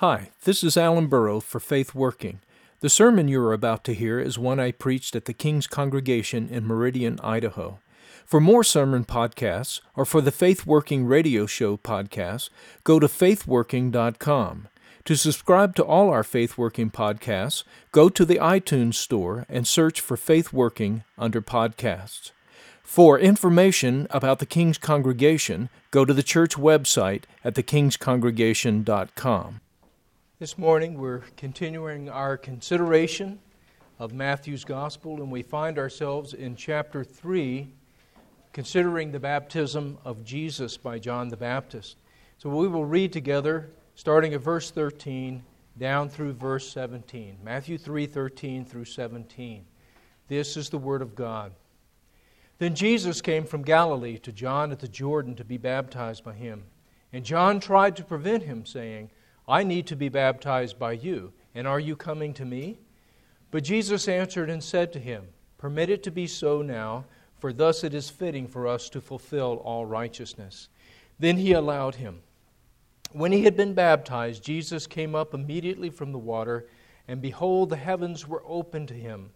Hi, this is Alan Burrow for Faith Working. The sermon you are about to hear is one I preached at the King's Congregation in Meridian, Idaho. For more sermon podcasts or for the Faith Working radio show podcasts, go to faithworking.com. To subscribe to all our Faith Working podcasts, go to the iTunes Store and search for Faith Working under podcasts. For information about the King's Congregation, go to the church website at thekingscongregation.com. This morning we're continuing our consideration of Matthew's Gospel, and we find ourselves in chapter 3, considering the baptism of Jesus by John the Baptist. So we will read together, starting at verse 13 down through verse 17. Matthew 3 13 through 17. This is the Word of God. Then Jesus came from Galilee to John at the Jordan to be baptized by him. And John tried to prevent him, saying, I need to be baptized by you, and are you coming to me? But Jesus answered and said to him, Permit it to be so now, for thus it is fitting for us to fulfill all righteousness. Then he allowed him. When he had been baptized, Jesus came up immediately from the water, and behold, the heavens were opened to him.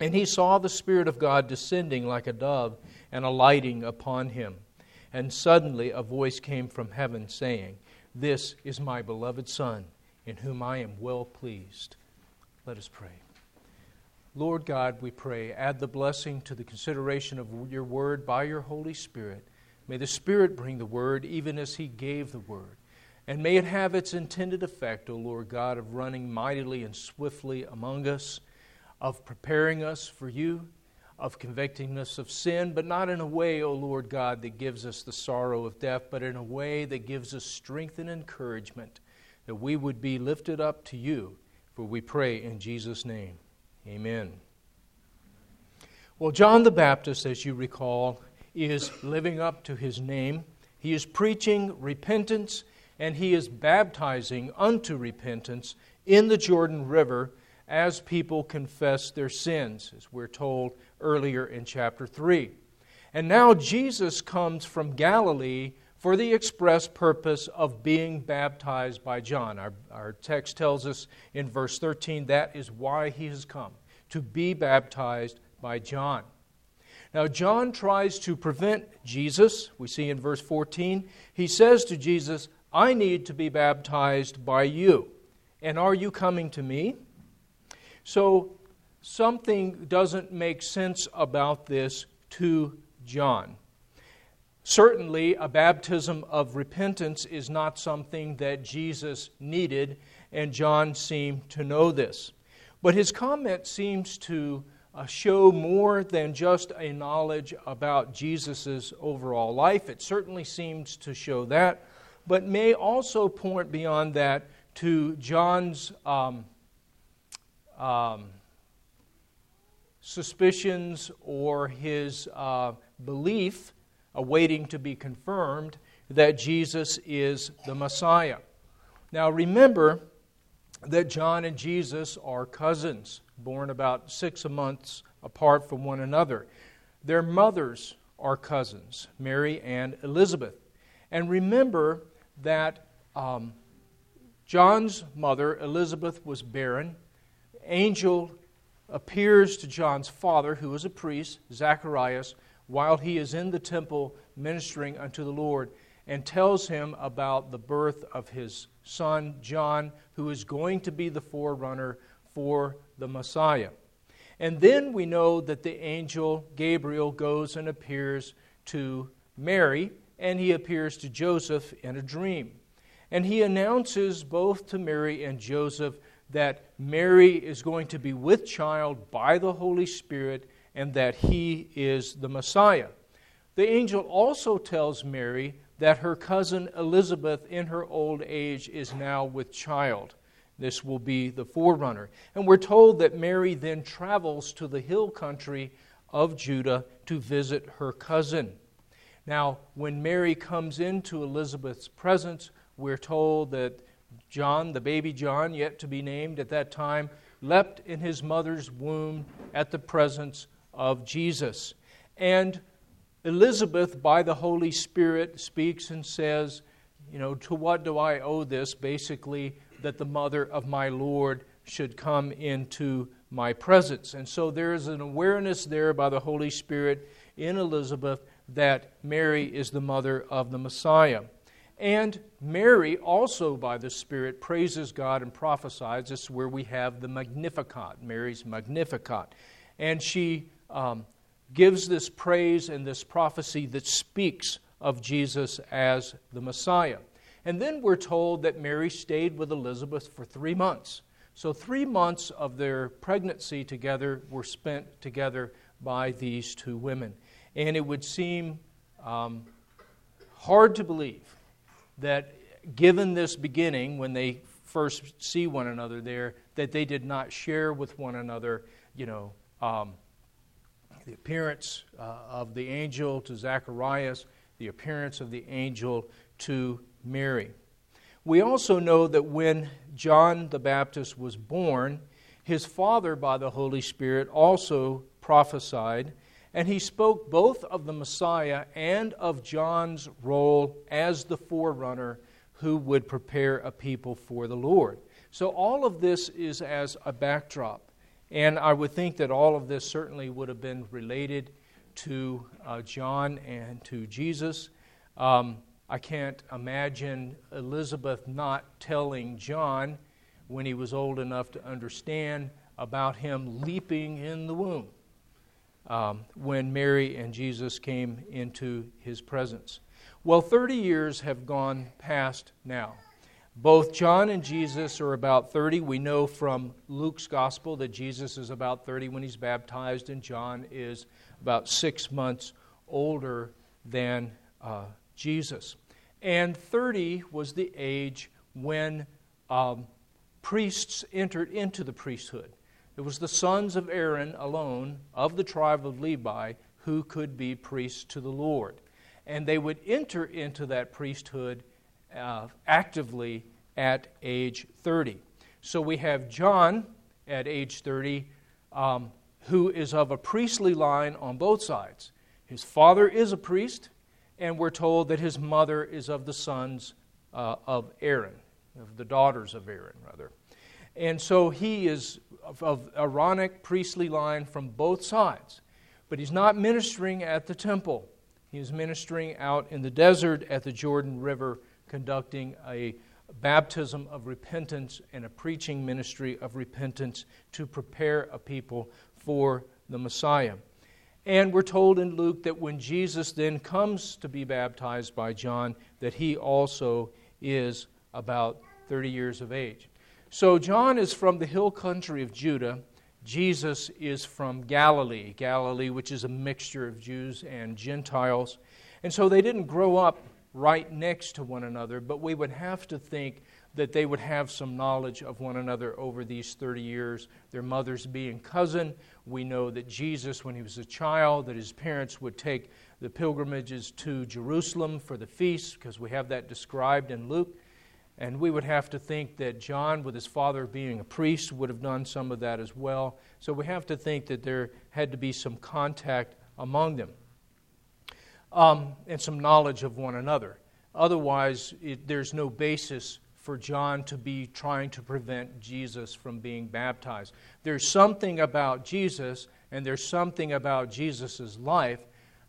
And he saw the Spirit of God descending like a dove and alighting upon him. And suddenly a voice came from heaven, saying, this is my beloved Son, in whom I am well pleased. Let us pray. Lord God, we pray, add the blessing to the consideration of your word by your Holy Spirit. May the Spirit bring the word even as he gave the word. And may it have its intended effect, O Lord God, of running mightily and swiftly among us, of preparing us for you, of convicting us of sin, but not in a way, O Lord God, that gives us the sorrow of death, but in a way that gives us strength and encouragement that we would be lifted up to you. For we pray in Jesus' name. Amen. Well, John the Baptist, as you recall, is living up to his name. He is preaching repentance and he is baptizing unto repentance in the Jordan River as people confess their sins, as we're told earlier in chapter 3. And now Jesus comes from Galilee for the express purpose of being baptized by John. Our, our text tells us in verse 13 that is why he has come, to be baptized by John. Now, John tries to prevent Jesus. We see in verse 14, he says to Jesus, I need to be baptized by you. And are you coming to me? So something doesn't make sense about this to John. Certainly, a baptism of repentance is not something that Jesus needed, and John seemed to know this. But his comment seems to uh, show more than just a knowledge about Jesus' overall life. It certainly seems to show that, but may also point beyond that to John's um, um, suspicions or his uh, belief, awaiting to be confirmed, that Jesus is the Messiah. Now remember that John and Jesus are cousins, born about six months apart from one another. Their mothers are cousins, Mary and Elizabeth. And remember that um, John's mother, Elizabeth, was barren angel appears to John's father, who is a priest, Zacharias, while he is in the temple ministering unto the Lord, and tells him about the birth of his son, John, who is going to be the forerunner for the Messiah. And then we know that the angel Gabriel goes and appears to Mary, and he appears to Joseph in a dream. And he announces both to Mary and Joseph that Mary is going to be with child by the Holy Spirit and that he is the Messiah. The angel also tells Mary that her cousin Elizabeth, in her old age, is now with child. This will be the forerunner. And we're told that Mary then travels to the hill country of Judah to visit her cousin. Now, when Mary comes into Elizabeth's presence, we're told that John, the baby John, yet to be named at that time, leapt in his mother's womb at the presence of Jesus. And Elizabeth, by the Holy Spirit, speaks and says, You know, to what do I owe this? Basically, that the mother of my Lord should come into my presence. And so there is an awareness there by the Holy Spirit in Elizabeth that Mary is the mother of the Messiah. And Mary also, by the Spirit, praises God and prophesies. This is where we have the Magnificat, Mary's Magnificat. And she um, gives this praise and this prophecy that speaks of Jesus as the Messiah. And then we're told that Mary stayed with Elizabeth for three months. So, three months of their pregnancy together were spent together by these two women. And it would seem um, hard to believe that, given this beginning, when they first see one another there, that they did not share with one another, you know, um, the appearance uh, of the angel to Zacharias, the appearance of the angel to Mary. We also know that when John the Baptist was born, his father, by the Holy Spirit, also prophesied, and he spoke both of the Messiah and of John's role as the forerunner who would prepare a people for the Lord. So, all of this is as a backdrop. And I would think that all of this certainly would have been related to uh, John and to Jesus. Um, I can't imagine Elizabeth not telling John when he was old enough to understand about him leaping in the womb um, when Mary and Jesus came into his presence. Well, 30 years have gone past now. Both John and Jesus are about 30. We know from Luke's gospel that Jesus is about 30 when he's baptized, and John is about six months older than uh, Jesus. And 30 was the age when um, priests entered into the priesthood. It was the sons of Aaron alone, of the tribe of Levi, who could be priests to the Lord. And they would enter into that priesthood uh, actively at age 30. So we have John at age 30, um, who is of a priestly line on both sides. His father is a priest, and we're told that his mother is of the sons uh, of Aaron, of the daughters of Aaron, rather. And so he is of, of Aaronic priestly line from both sides. But he's not ministering at the temple. He is ministering out in the desert at the Jordan River, conducting a baptism of repentance and a preaching ministry of repentance to prepare a people for the Messiah. And we're told in Luke that when Jesus then comes to be baptized by John, that he also is about 30 years of age. So John is from the hill country of Judah. Jesus is from Galilee, Galilee, which is a mixture of Jews and Gentiles. And so they didn't grow up right next to one another, but we would have to think that they would have some knowledge of one another over these 30 years. Their mothers being cousin. We know that Jesus, when he was a child, that his parents would take the pilgrimages to Jerusalem for the feasts, because we have that described in Luke. And we would have to think that John, with his father being a priest, would have done some of that as well. So we have to think that there had to be some contact among them um, and some knowledge of one another. Otherwise, it, there's no basis for John to be trying to prevent Jesus from being baptized. There's something about Jesus, and there's something about Jesus' life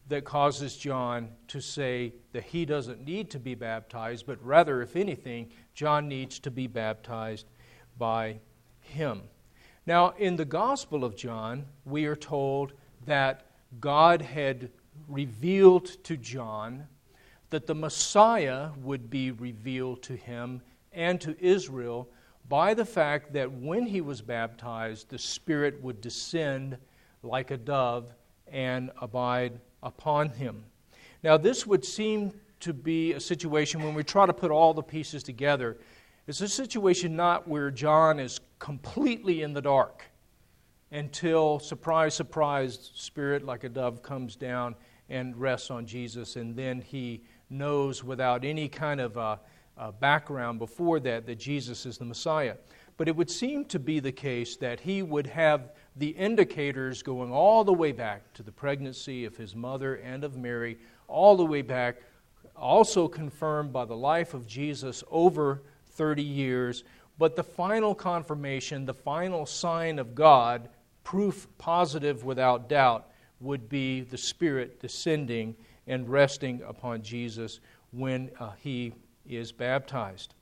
that causes John to say that he doesn't need to be baptized, but rather, if anything, John needs to be baptized by him. Now, in the Gospel of John, we are told that God had revealed to John, that the Messiah would be revealed to him and to Israel by the fact that when he was baptized, the Spirit would descend like a dove and abide upon him. Now, this would seem to be a situation when we try to put all the pieces together. It's a situation not where John is completely in the dark until, surprise, surprise, Spirit like a dove comes down and rests on Jesus, and then he knows without any kind of a, a background before that that Jesus is the Messiah. But it would seem to be the case that he would have the indicators going all the way back to the pregnancy of his mother and of Mary, all the way back, also confirmed by the life of Jesus over 30 years, But the final confirmation, the final sign of God, proof positive without doubt, would be the Spirit descending and resting upon Jesus when uh, he is baptized.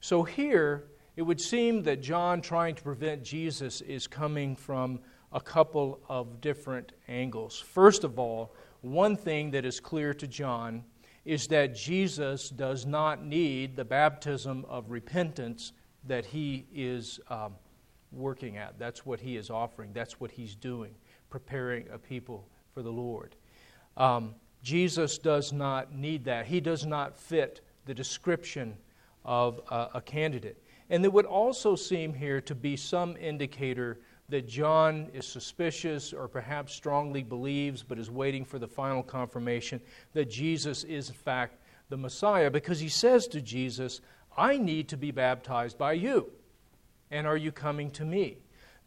So here, it would seem that John, trying to prevent Jesus, is coming from a couple of different angles. First of all, one thing that is clear to John is that Jesus does not need the baptism of repentance that he is um, working at. That's what he is offering, that's what he's doing, preparing a people for the Lord. Um, Jesus does not need that. He does not fit the description of a, a candidate. And there would also seem here to be some indicator that John is suspicious or perhaps strongly believes but is waiting for the final confirmation that Jesus is, in fact, the Messiah because he says to Jesus, I need to be baptized by you. And are you coming to me?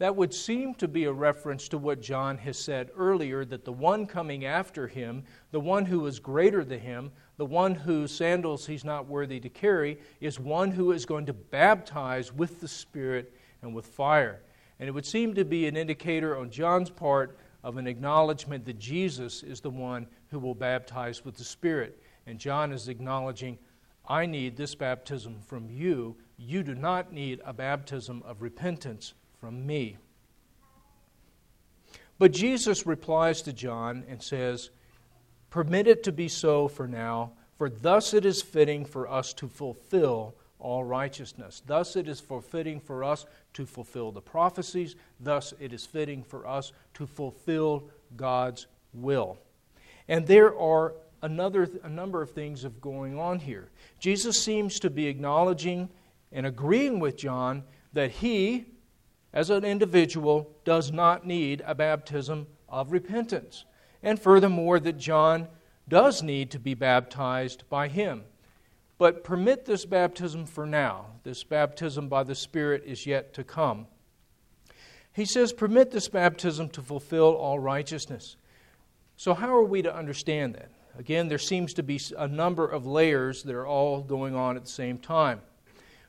That would seem to be a reference to what John has said earlier that the one coming after him, the one who is greater than him, the one whose sandals he's not worthy to carry, is one who is going to baptize with the Spirit and with fire. And it would seem to be an indicator on John's part of an acknowledgement that Jesus is the one who will baptize with the Spirit. And John is acknowledging, I need this baptism from you. You do not need a baptism of repentance from me. But Jesus replies to John and says, Permit it to be so for now, for thus it is fitting for us to fulfill all righteousness. Thus it is fitting for us to fulfill the prophecies. Thus it is fitting for us to fulfill God's will. And there are another a number of things of going on here. Jesus seems to be acknowledging and agreeing with John that he as an individual does not need a baptism of repentance. And furthermore that John does need to be baptized by him. But permit this baptism for now. This baptism by the Spirit is yet to come. He says, Permit this baptism to fulfill all righteousness. So, how are we to understand that? Again, there seems to be a number of layers that are all going on at the same time.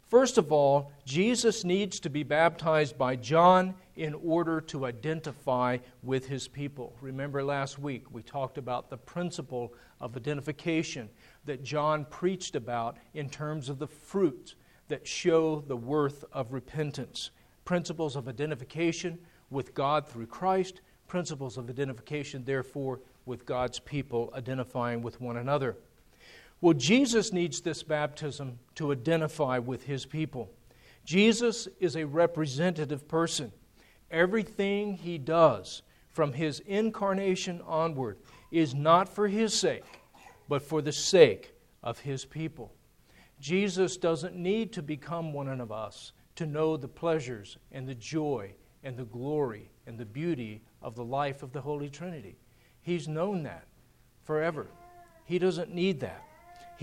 First of all, Jesus needs to be baptized by John in order to identify with his people. Remember last week we talked about the principle of identification that John preached about in terms of the fruit that show the worth of repentance. Principles of identification with God through Christ, principles of identification, therefore, with God's people identifying with one another. Well, Jesus needs this baptism to identify with his people. Jesus is a representative person. Everything he does from his incarnation onward is not for his sake, but for the sake of his people. Jesus doesn't need to become one of us to know the pleasures and the joy and the glory and the beauty of the life of the Holy Trinity. He's known that forever. He doesn't need that.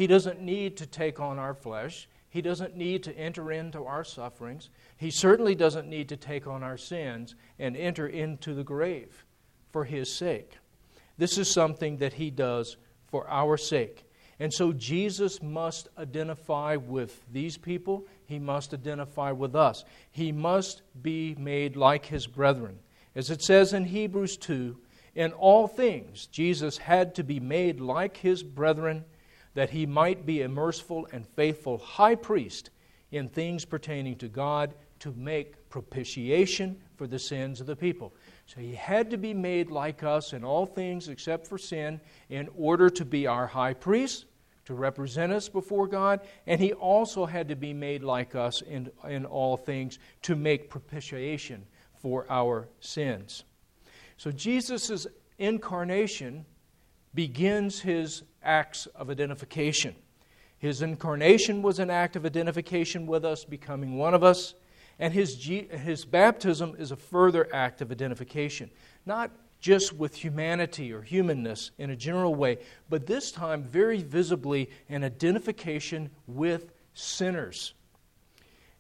He doesn't need to take on our flesh. He doesn't need to enter into our sufferings. He certainly doesn't need to take on our sins and enter into the grave for His sake. This is something that He does for our sake. And so Jesus must identify with these people. He must identify with us. He must be made like His brethren. As it says in Hebrews 2, in all things, Jesus had to be made like His brethren that he might be a merciful and faithful high priest in things pertaining to God to make propitiation for the sins of the people. So he had to be made like us in all things except for sin in order to be our high priest, to represent us before God, and he also had to be made like us in, in all things to make propitiation for our sins. So Jesus' incarnation begins his acts of identification. His incarnation was an act of identification with us, becoming one of us, and his, his baptism is a further act of identification, not just with humanity or humanness in a general way, but this time very visibly an identification with sinners.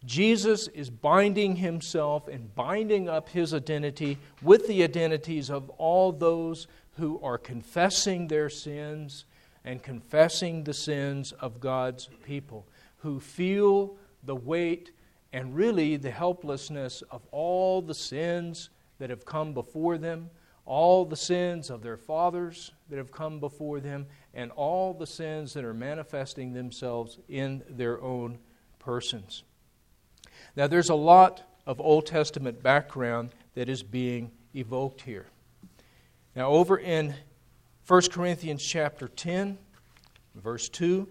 Jesus is binding himself and binding up his identity with the identities of all those who are confessing their sins and confessing the sins of God's people, who feel the weight and really the helplessness of all the sins that have come before them, all the sins of their fathers that have come before them, and all the sins that are manifesting themselves in their own persons. Now, there's a lot of Old Testament background that is being evoked here. Now, over in 1 Corinthians chapter 10, verse 2,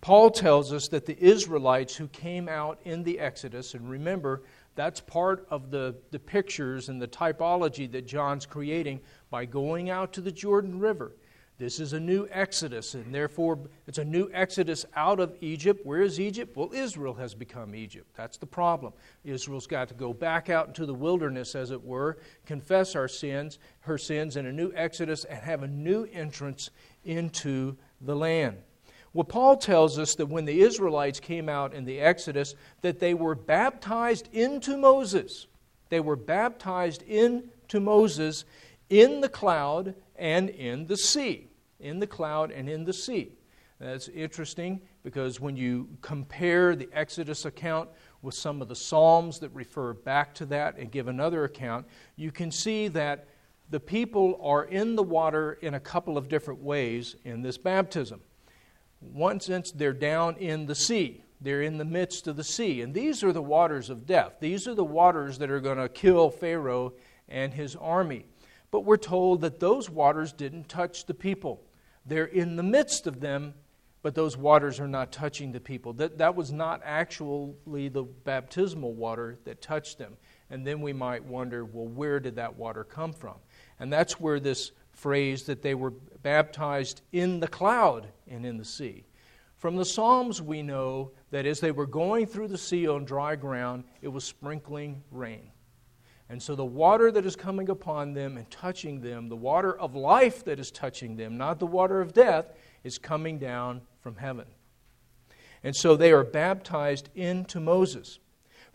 Paul tells us that the Israelites who came out in the Exodus, and remember, that's part of the, the pictures and the typology that John's creating by going out to the Jordan River. This is a new exodus, and therefore it's a new exodus out of Egypt. Where is Egypt? Well, Israel has become Egypt. That's the problem. Israel's got to go back out into the wilderness, as it were, confess our sins, her sins, in a new exodus, and have a new entrance into the land. Well, Paul tells us that when the Israelites came out in the Exodus, that they were baptized into Moses. They were baptized into Moses in the cloud and in the sea. In the cloud and in the sea. That's interesting because when you compare the Exodus account with some of the Psalms that refer back to that and give another account, you can see that the people are in the water in a couple of different ways in this baptism. One sense, they're down in the sea. They're in the midst of the sea. And these are the waters of death. These are the waters that are going to kill Pharaoh and his army. But we're told that those waters didn't touch the people. They're in the midst of them, but those waters are not touching the people. That, that was not actually the baptismal water that touched them. And then we might wonder well, where did that water come from? And that's where this phrase that they were baptized in the cloud and in the sea. From the Psalms, we know that as they were going through the sea on dry ground, it was sprinkling rain. And so the water that is coming upon them and touching them, the water of life that is touching them, not the water of death, is coming down from heaven. And so they are baptized into Moses.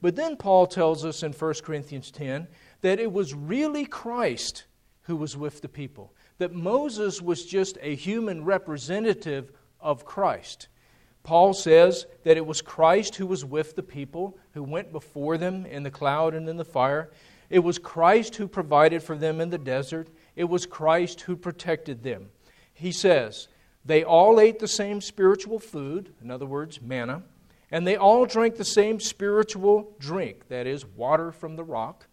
But then Paul tells us in 1 Corinthians 10 that it was really Christ who was with the people that Moses was just a human representative of Christ. Paul says that it was Christ who was with the people, who went before them in the cloud and in the fire. It was Christ who provided for them in the desert. It was Christ who protected them. He says, They all ate the same spiritual food, in other words, manna, and they all drank the same spiritual drink, that is, water from the rock.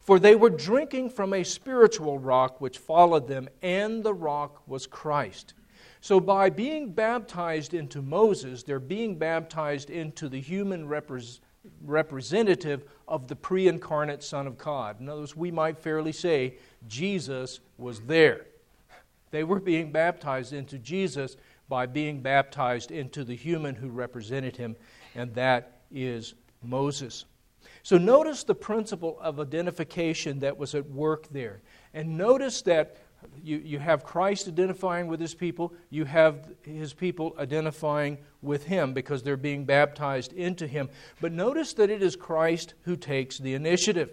For they were drinking from a spiritual rock which followed them, and the rock was Christ. So, by being baptized into Moses, they're being baptized into the human repres- representative of the pre incarnate Son of God. In other words, we might fairly say Jesus was there. They were being baptized into Jesus by being baptized into the human who represented him, and that is Moses. So notice the principle of identification that was at work there. And notice that you, you have Christ identifying with his people, you have his people identifying with him because they're being baptized into him. But notice that it is Christ who takes the initiative.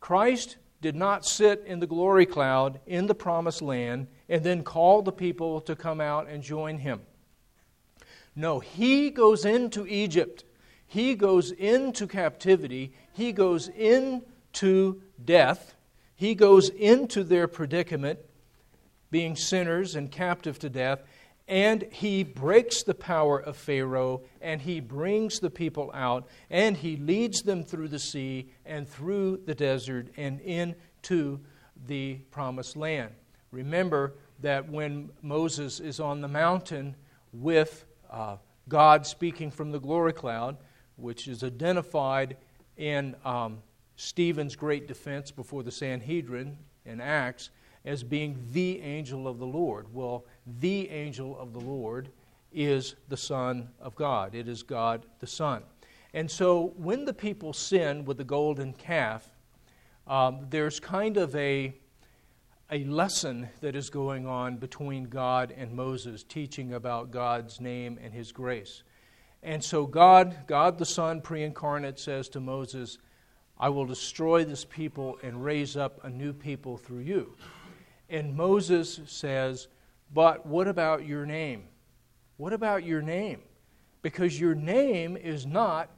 Christ did not sit in the glory cloud in the promised land and then call the people to come out and join him. No, he goes into Egypt he goes into captivity, he goes into death, he goes into their predicament, being sinners and captive to death, and he breaks the power of Pharaoh and he brings the people out and he leads them through the sea and through the desert and into the promised land. Remember that when Moses is on the mountain with uh, God speaking from the glory cloud, which is identified in um, Stephen's great defense before the Sanhedrin in Acts as being the angel of the Lord. Well, the angel of the Lord is the Son of God, it is God the Son. And so when the people sin with the golden calf, um, there's kind of a, a lesson that is going on between God and Moses, teaching about God's name and his grace. And so God, God the Son, pre incarnate, says to Moses, I will destroy this people and raise up a new people through you. And Moses says, But what about your name? What about your name? Because your name is not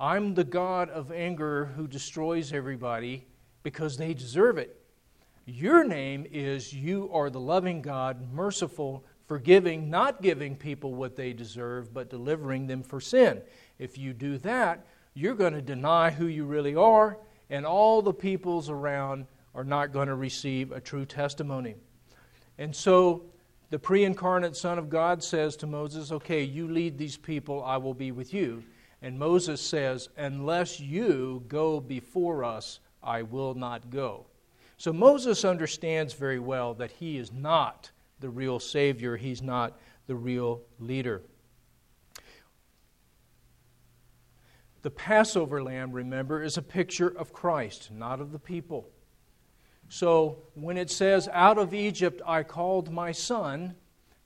I'm the God of anger who destroys everybody because they deserve it. Your name is you are the loving God, merciful, forgiving, not giving people what they deserve, but delivering them for sin. If you do that, you're going to deny who you really are, and all the peoples around are not going to receive a true testimony. And so the pre incarnate Son of God says to Moses, Okay, you lead these people, I will be with you. And Moses says, Unless you go before us, I will not go. So Moses understands very well that he is not the real Savior, he's not the real leader. The Passover lamb, remember, is a picture of Christ, not of the people. So when it says, Out of Egypt I called my son,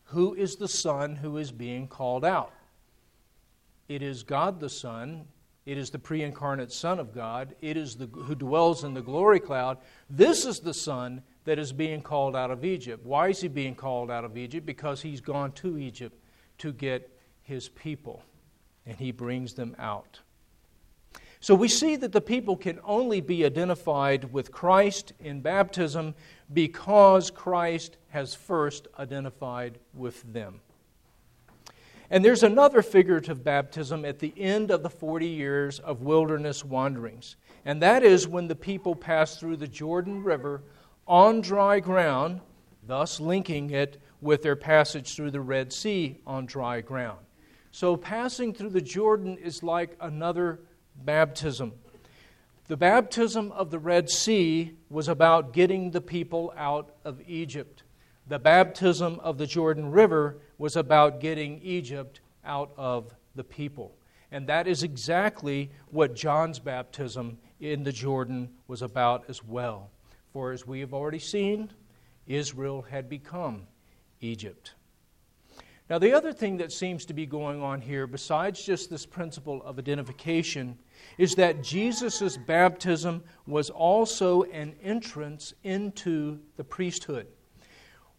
who is the son who is being called out? It is God the Son. It is the pre incarnate Son of God. It is the, who dwells in the glory cloud. This is the Son that is being called out of Egypt. Why is he being called out of Egypt? Because he's gone to Egypt to get his people, and he brings them out. So we see that the people can only be identified with Christ in baptism because Christ has first identified with them. And there's another figurative baptism at the end of the 40 years of wilderness wanderings. And that is when the people pass through the Jordan River on dry ground, thus linking it with their passage through the Red Sea on dry ground. So passing through the Jordan is like another baptism. The baptism of the Red Sea was about getting the people out of Egypt. The baptism of the Jordan River was about getting Egypt out of the people. And that is exactly what John's baptism in the Jordan was about as well. For as we have already seen, Israel had become Egypt. Now, the other thing that seems to be going on here, besides just this principle of identification, is that Jesus' baptism was also an entrance into the priesthood.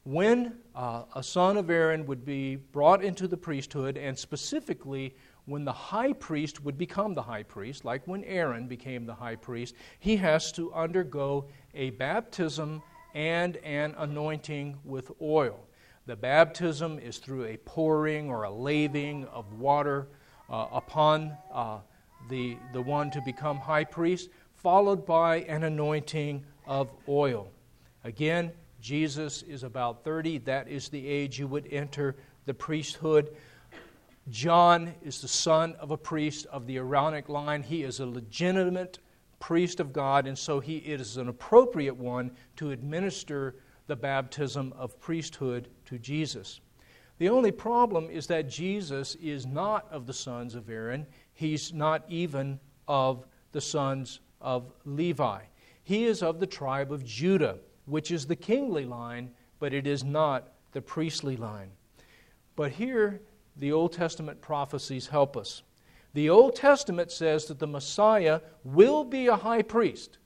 When uh, a son of Aaron would be brought into the priesthood, and specifically when the high priest would become the high priest, like when Aaron became the high priest, he has to undergo a baptism and an anointing with oil. The baptism is through a pouring or a laving of water uh, upon uh, the, the one to become high priest, followed by an anointing of oil. Again, Jesus is about 30. That is the age you would enter the priesthood. John is the son of a priest of the Aaronic line. He is a legitimate priest of God, and so he is an appropriate one to administer the baptism of priesthood to Jesus. The only problem is that Jesus is not of the sons of Aaron. He's not even of the sons of Levi. He is of the tribe of Judah, which is the kingly line, but it is not the priestly line. But here, the Old Testament prophecies help us. The Old Testament says that the Messiah will be a high priest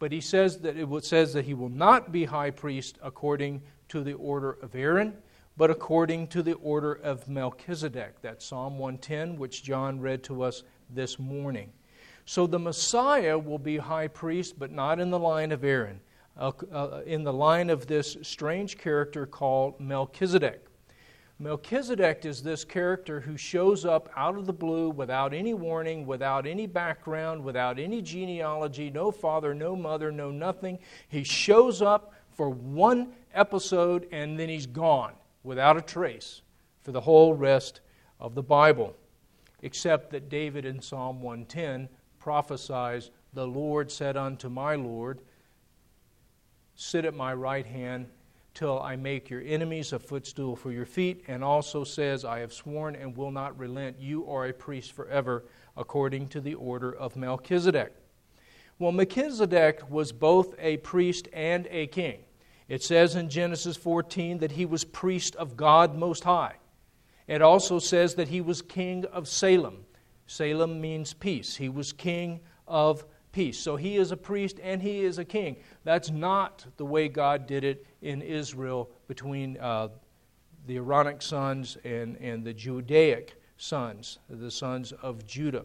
but he says that it says that he will not be high priest according to the order of Aaron, but according to the order of Melchizedek. That's Psalm 110, which John read to us this morning. So the Messiah will be high priest, but not in the line of Aaron, uh, uh, in the line of this strange character called Melchizedek. Melchizedek is this character who shows up out of the blue without any warning, without any background, without any genealogy, no father, no mother, no nothing. He shows up for one episode and then he's gone without a trace for the whole rest of the Bible. Except that David in Psalm 110 prophesies, The Lord said unto my Lord, Sit at my right hand till I make your enemies a footstool for your feet, and also says, I have sworn and will not relent. You are a priest forever, according to the order of Melchizedek. Well, Melchizedek was both a priest and a king. It says in Genesis 14 that he was priest of God Most High. It also says that he was king of Salem. Salem means peace. He was king of peace. So he is a priest and he is a king. That's not the way God did it in Israel between uh, the Aaronic sons and, and the Judaic sons, the sons of Judah.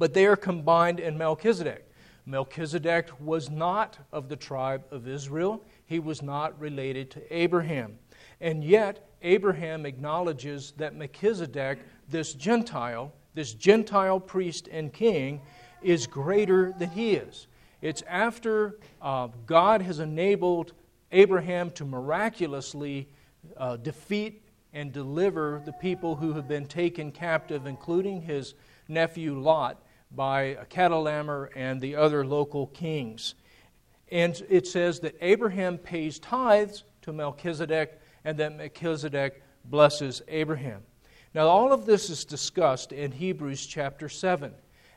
but they are combined in Melchizedek. Melchizedek was not of the tribe of Israel, he was not related to Abraham. And yet, Abraham acknowledges that Melchizedek, this Gentile, this Gentile priest and king, is greater than he is. It's after uh, God has enabled Abraham to miraculously uh, defeat and deliver the people who have been taken captive, including his nephew Lot, by Chedorlaomer and the other local kings. And it says that Abraham pays tithes to Melchizedek and that Melchizedek blesses Abraham. Now, all of this is discussed in Hebrews chapter 7.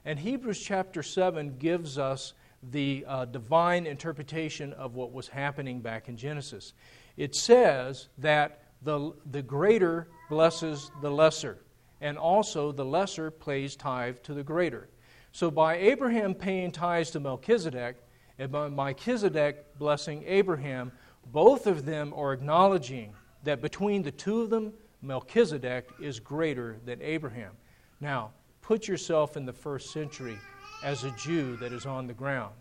And Hebrews chapter 7 gives us the uh, divine interpretation of what was happening back in Genesis. It says that the, the greater blesses the lesser, and also the lesser pays tithe to the greater. So by Abraham paying tithes to Melchizedek, and by Melchizedek blessing Abraham, both of them are acknowledging that between the two of them, Melchizedek is greater than Abraham. Now, put yourself in the first century as a Jew that is on the ground.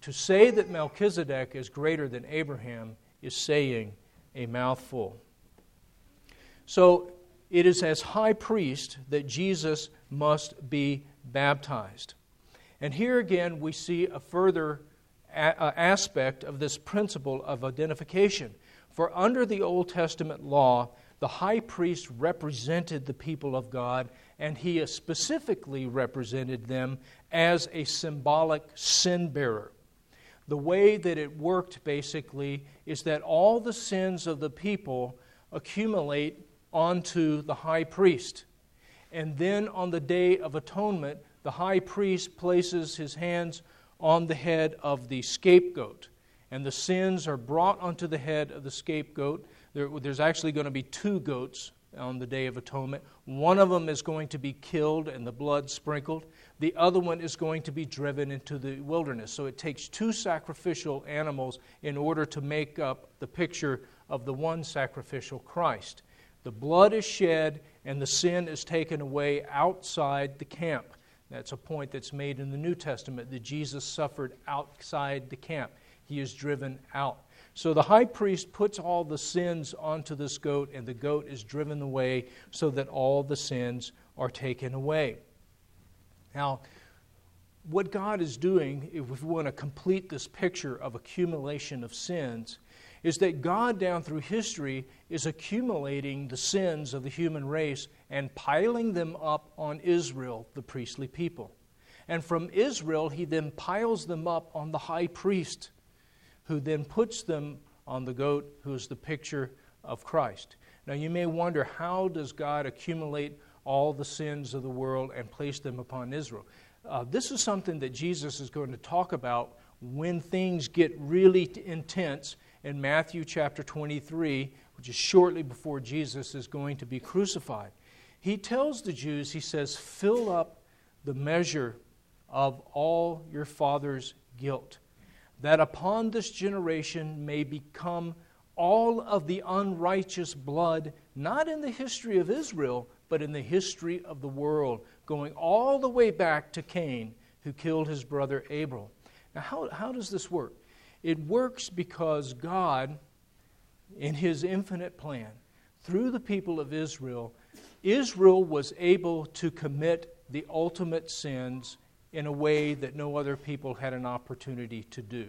To say that Melchizedek is greater than Abraham is saying a mouthful. So, it is as high priest that Jesus must be baptized. And here again, we see a further a- aspect of this principle of identification. For under the Old Testament law, the high priest represented the people of God, and he specifically represented them as a symbolic sin bearer. The way that it worked basically is that all the sins of the people accumulate onto the high priest. And then on the Day of Atonement, the high priest places his hands on the head of the scapegoat. And the sins are brought onto the head of the scapegoat. There, there's actually going to be two goats on the Day of Atonement. One of them is going to be killed and the blood sprinkled. The other one is going to be driven into the wilderness. So it takes two sacrificial animals in order to make up the picture of the one sacrificial Christ. The blood is shed and the sin is taken away outside the camp. That's a point that's made in the New Testament that Jesus suffered outside the camp. He is driven out. So the high priest puts all the sins onto this goat, and the goat is driven away so that all the sins are taken away. Now, what God is doing, if we want to complete this picture of accumulation of sins, is that God, down through history, is accumulating the sins of the human race and piling them up on Israel, the priestly people. And from Israel, he then piles them up on the high priest, who then puts them on the goat, who is the picture of Christ. Now, you may wonder how does God accumulate all the sins of the world and place them upon Israel? Uh, this is something that Jesus is going to talk about when things get really intense in Matthew chapter 23, which is shortly before Jesus is going to be crucified. He tells the Jews, he says, fill up the measure of all your father's guilt, that upon this generation may become all of the unrighteous blood, not in the history of Israel, but in the history of the world, going all the way back to Cain, who killed his brother Abel. Now, how, how does this work? It works because God, in His infinite plan, through the people of Israel, Israel was able to commit the ultimate sins in a way that no other people had an opportunity to do.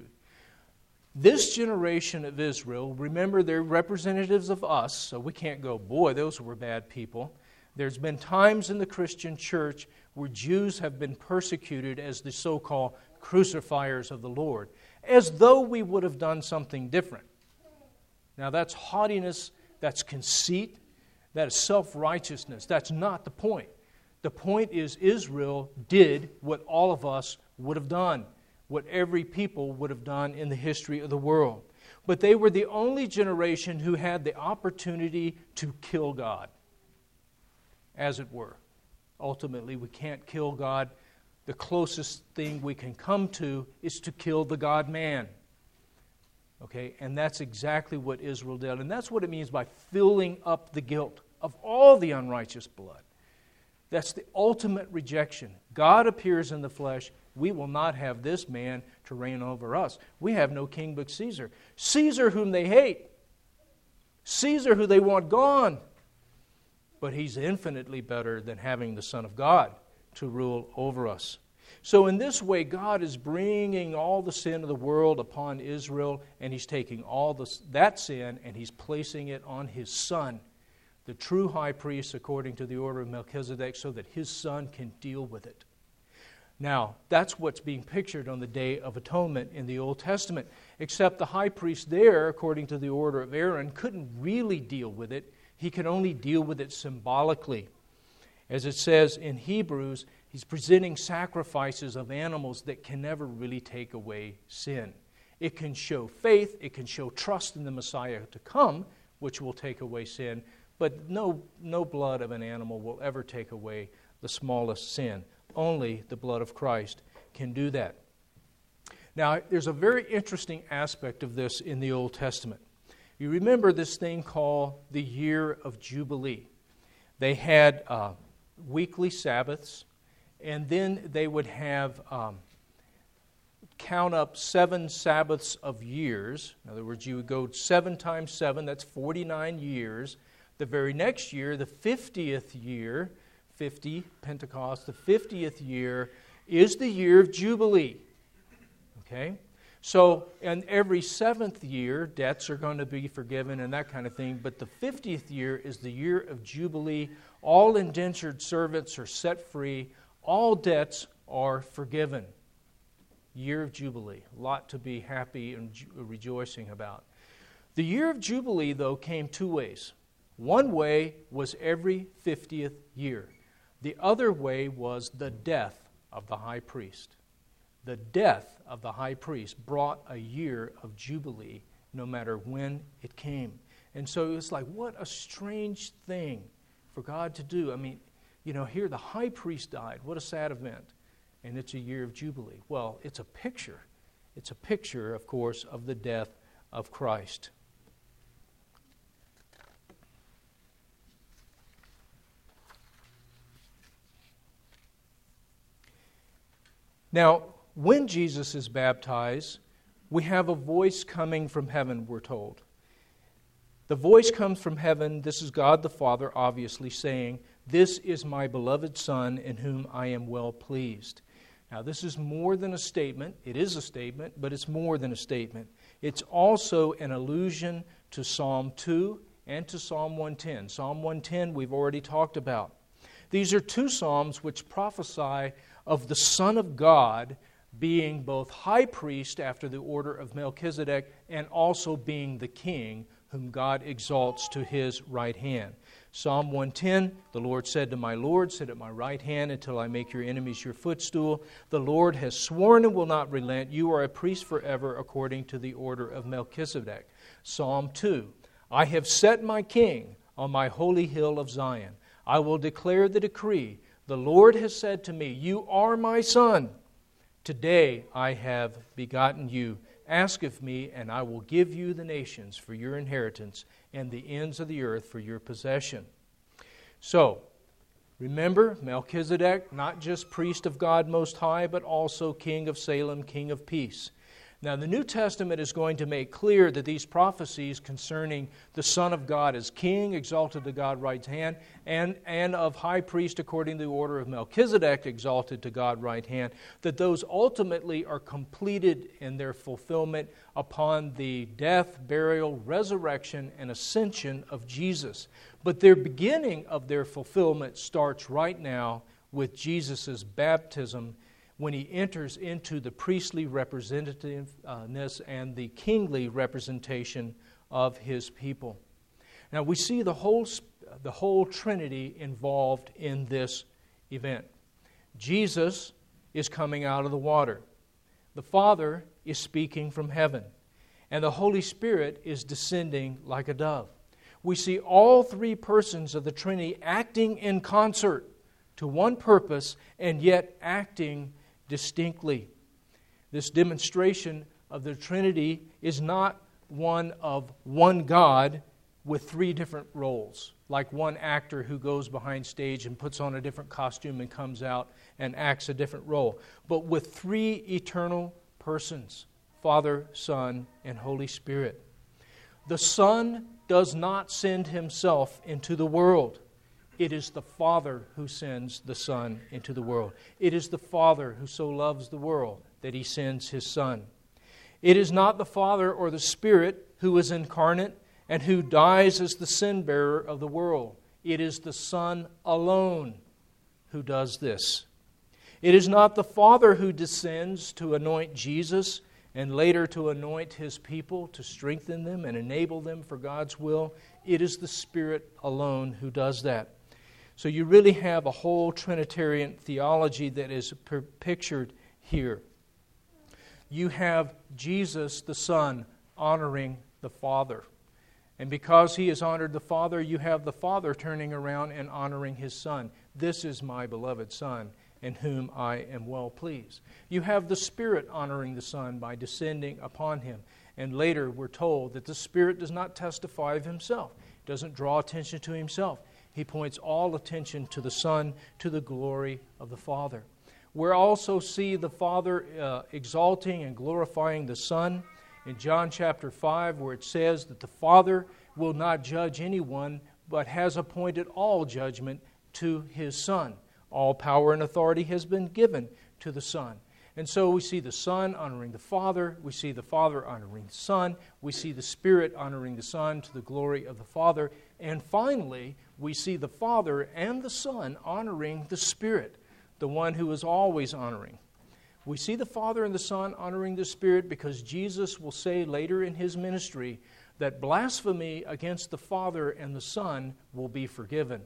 This generation of Israel, remember, they're representatives of us, so we can't go, boy, those were bad people. There's been times in the Christian church where Jews have been persecuted as the so called crucifiers of the Lord as though we would have done something different. Now, that's haughtiness, that's conceit, that is self righteousness. That's not the point. The point is, Israel did what all of us would have done, what every people would have done in the history of the world. But they were the only generation who had the opportunity to kill God, as it were. Ultimately, we can't kill God the closest thing we can come to is to kill the God man. Okay, and that's exactly what Israel did. And that's what it means by filling up the guilt of all the unrighteous blood. That's the ultimate rejection. God appears in the flesh. We will not have this man to reign over us. We have no king but Caesar. Caesar, whom they hate. Caesar, who they want gone. But he's infinitely better than having the Son of God to rule over us. So, in this way, God is bringing all the sin of the world upon Israel, and He's taking all the, that sin and He's placing it on His Son, the true high priest according to the order of Melchizedek, so that His Son can deal with it. Now, that's what's being pictured on the Day of Atonement in the Old Testament, except the high priest there, according to the order of Aaron, couldn't really deal with it. He could only deal with it symbolically. As it says in Hebrews, He's presenting sacrifices of animals that can never really take away sin. It can show faith, it can show trust in the Messiah to come, which will take away sin, but no, no blood of an animal will ever take away the smallest sin. Only the blood of Christ can do that. Now, there's a very interesting aspect of this in the Old Testament. You remember this thing called the year of Jubilee. They had uh, weekly Sabbaths, and then they would have um, count up seven Sabbaths of years. In other words, you would go seven times seven, that's 49 years. The very next year, the 50th year, 50, Pentecost, the 50th year is the year of Jubilee. Okay? So, and every seventh year, debts are going to be forgiven and that kind of thing. But the 50th year is the year of Jubilee. All indentured servants are set free all debts are forgiven. Year of Jubilee. A lot to be happy and rejoicing about. The year of Jubilee, though, came two ways. One way was every 50th year, the other way was the death of the high priest. The death of the high priest brought a year of Jubilee no matter when it came. And so it's like, what a strange thing for God to do. I mean, you know, here the high priest died. What a sad event. And it's a year of Jubilee. Well, it's a picture. It's a picture, of course, of the death of Christ. Now, when Jesus is baptized, we have a voice coming from heaven, we're told. The voice comes from heaven. This is God the Father, obviously, saying, this is my beloved Son in whom I am well pleased. Now, this is more than a statement. It is a statement, but it's more than a statement. It's also an allusion to Psalm 2 and to Psalm 110. Psalm 110 we've already talked about. These are two Psalms which prophesy of the Son of God being both high priest after the order of Melchizedek and also being the king whom God exalts to his right hand. Psalm 110 The Lord said to my Lord, Sit at my right hand until I make your enemies your footstool. The Lord has sworn and will not relent. You are a priest forever according to the order of Melchizedek. Psalm 2 I have set my king on my holy hill of Zion. I will declare the decree. The Lord has said to me, You are my son. Today I have begotten you. Ask of me, and I will give you the nations for your inheritance and the ends of the earth for your possession. So, remember Melchizedek, not just priest of God Most High, but also king of Salem, king of peace. Now, the New Testament is going to make clear that these prophecies concerning the Son of God as King, exalted to God's right hand, and, and of high priest according to the order of Melchizedek, exalted to God's right hand, that those ultimately are completed in their fulfillment upon the death, burial, resurrection, and ascension of Jesus. But their beginning of their fulfillment starts right now with Jesus' baptism when he enters into the priestly representativeness and the kingly representation of his people. Now we see the whole, the whole Trinity involved in this event. Jesus is coming out of the water, the Father is speaking from heaven, and the Holy Spirit is descending like a dove. We see all three persons of the Trinity acting in concert to one purpose and yet acting distinctly. This demonstration of the Trinity is not one of one God with three different roles, like one actor who goes behind stage and puts on a different costume and comes out and acts a different role, but with three eternal persons Father, Son, and Holy Spirit. The Son does not send himself into the world. It is the Father who sends the Son into the world. It is the Father who so loves the world that he sends his Son. It is not the Father or the Spirit who is incarnate and who dies as the sin bearer of the world. It is the Son alone who does this. It is not the Father who descends to anoint Jesus and later to anoint his people, to strengthen them and enable them for God's will. It is the Spirit alone who does that. So you really have a whole Trinitarian theology that is per- pictured here. You have Jesus, the Son, honoring the Father. And because he has honored the Father, you have the Father turning around and honoring his Son. This is my beloved Son, in whom I am well pleased. You have the Spirit honoring the Son by descending upon him. And later we're told that the Spirit does not testify of himself, doesn't draw attention to himself he points all attention to the Son, to the glory of the Father. We also see the Father uh, exalting and glorifying the Son in John chapter 5, where it says that the Father will not judge anyone, but has appointed all judgment to his Son. All power and authority has been given to the Son. And so we see the Son honoring the Father, we see the Father honoring the Son, we see the Spirit honoring the Son to the glory of the Father, and finally, we see the Father and the Son honoring the Spirit, the one who is always honoring. We see the Father and the Son honoring the Spirit because Jesus will say later in his ministry that blasphemy against the Father and the Son will be forgiven.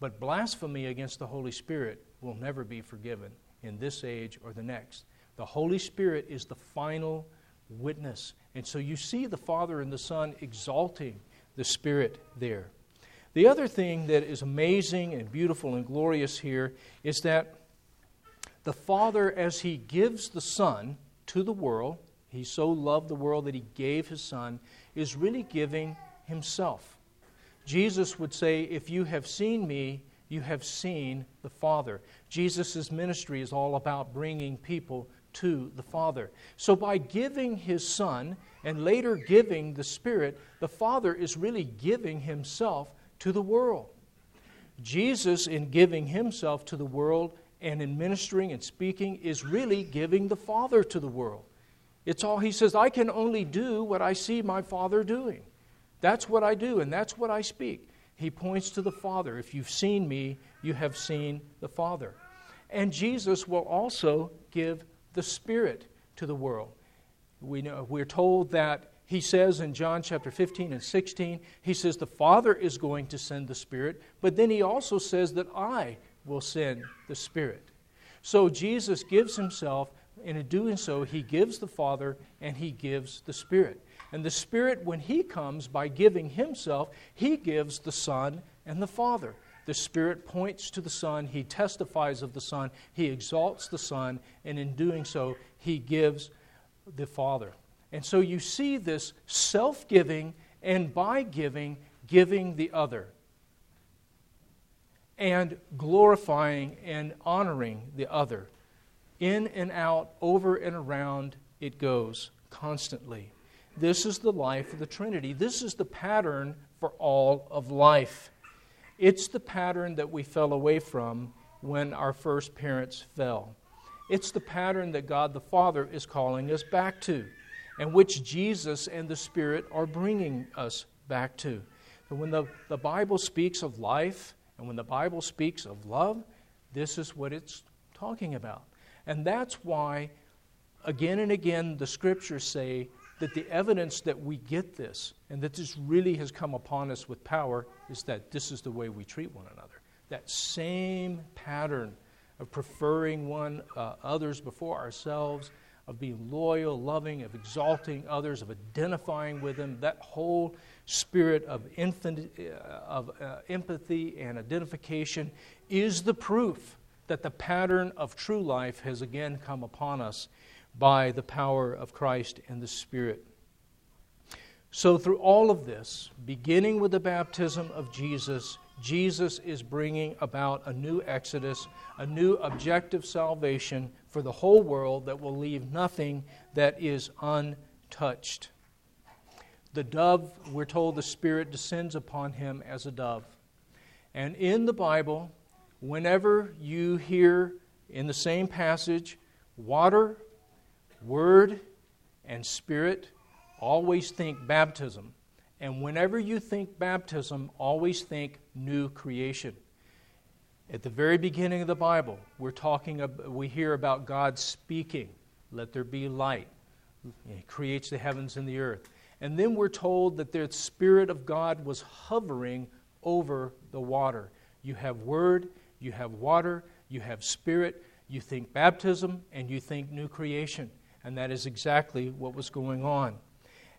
But blasphemy against the Holy Spirit will never be forgiven in this age or the next. The Holy Spirit is the final witness. And so you see the Father and the Son exalting the Spirit there. The other thing that is amazing and beautiful and glorious here is that the Father, as He gives the Son to the world, He so loved the world that He gave His Son, is really giving Himself. Jesus would say, If you have seen me, you have seen the Father. Jesus' ministry is all about bringing people to the Father. So, by giving His Son and later giving the Spirit, the Father is really giving Himself to the world. Jesus, in giving himself to the world and in ministering and speaking, is really giving the Father to the world. It's all, he says, I can only do what I see my Father doing. That's what I do, and that's what I speak. He points to the Father. If you've seen me, you have seen the Father. And Jesus will also give the Spirit to the world. We know, we're told that he says in John chapter 15 and 16, he says, The Father is going to send the Spirit, but then he also says that I will send the Spirit. So Jesus gives himself, and in doing so, he gives the Father and he gives the Spirit. And the Spirit, when he comes by giving himself, he gives the Son and the Father. The Spirit points to the Son, he testifies of the Son, he exalts the Son, and in doing so, he gives the Father. And so you see this self giving and by giving, giving the other. And glorifying and honoring the other. In and out, over and around it goes constantly. This is the life of the Trinity. This is the pattern for all of life. It's the pattern that we fell away from when our first parents fell. It's the pattern that God the Father is calling us back to and which Jesus and the Spirit are bringing us back to. And when the, the Bible speaks of life and when the Bible speaks of love, this is what it's talking about. And that's why, again and again, the scriptures say that the evidence that we get this and that this really has come upon us with power is that this is the way we treat one another. That same pattern of preferring one uh, others before ourselves of being loyal, loving, of exalting others, of identifying with them, that whole spirit of, infant, uh, of uh, empathy and identification is the proof that the pattern of true life has again come upon us by the power of Christ and the Spirit. So, through all of this, beginning with the baptism of Jesus, Jesus is bringing about a new exodus, a new objective salvation for the whole world that will leave nothing that is untouched. The dove, we're told the Spirit descends upon him as a dove. And in the Bible, whenever you hear in the same passage water, word, and spirit, always think baptism. And whenever you think baptism, always think new creation. At the very beginning of the Bible, we're talking we hear about God speaking, let there be light. He creates the heavens and the earth. And then we're told that the Spirit of God was hovering over the water. You have Word, you have water, you have Spirit, you think baptism, and you think new creation. And that is exactly what was going on.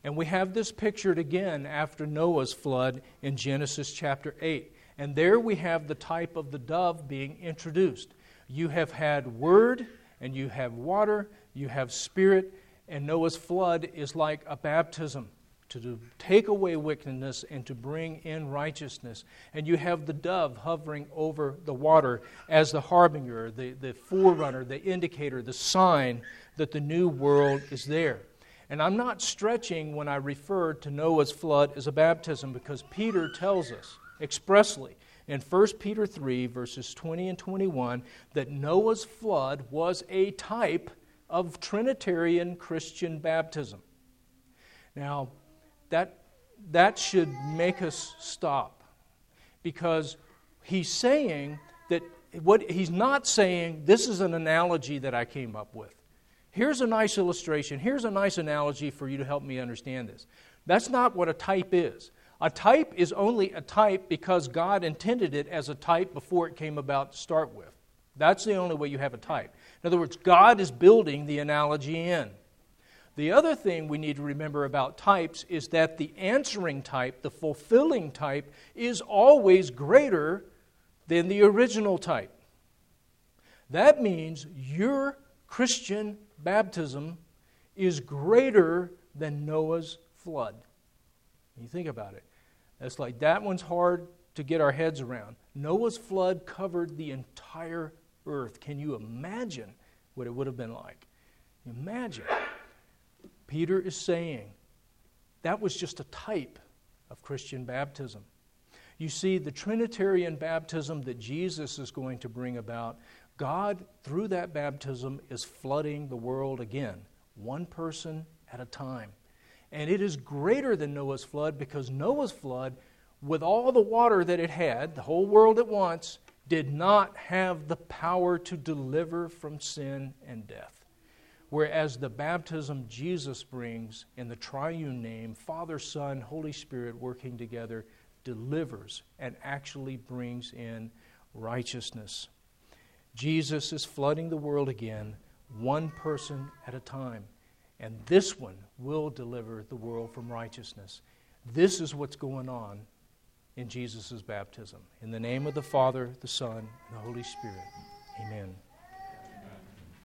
And we have this pictured again after Noah's flood in Genesis chapter 8. And there we have the type of the dove being introduced. You have had Word, and you have water, you have Spirit, and Noah's flood is like a baptism to take away wickedness and to bring in righteousness. And you have the dove hovering over the water as the harbinger, the, the forerunner, the indicator, the sign that the new world is there. And I'm not stretching when I refer to Noah's flood as a baptism because Peter tells us expressly in 1 Peter 3, verses 20 and 21, that Noah's flood was a type of Trinitarian Christian baptism. Now, that, that should make us stop because he's saying that what he's not saying this is an analogy that I came up with. Here's a nice illustration. Here's a nice analogy for you to help me understand this. That's not what a type is. A type is only a type because God intended it as a type before it came about to start with. That's the only way you have a type. In other words, God is building the analogy in. The other thing we need to remember about types is that the answering type, the fulfilling type, is always greater than the original type. That means your Christian baptism is greater than Noah's flood. You think about it. That's like that one's hard to get our heads around. Noah's flood covered the entire earth. Can you imagine what it would have been like? Imagine. Peter is saying that was just a type of Christian baptism. You see, the Trinitarian baptism that Jesus is going to bring about, God, through that baptism, is flooding the world again, one person at a time. And it is greater than Noah's flood because Noah's flood, with all the water that it had, the whole world at once, did not have the power to deliver from sin and death. Whereas the baptism Jesus brings in the triune name, Father, Son, Holy Spirit working together, delivers and actually brings in righteousness. Jesus is flooding the world again, one person at a time. And this one will deliver the world from righteousness. This is what's going on in Jesus' baptism. In the name of the Father, the Son, and the Holy Spirit. Amen.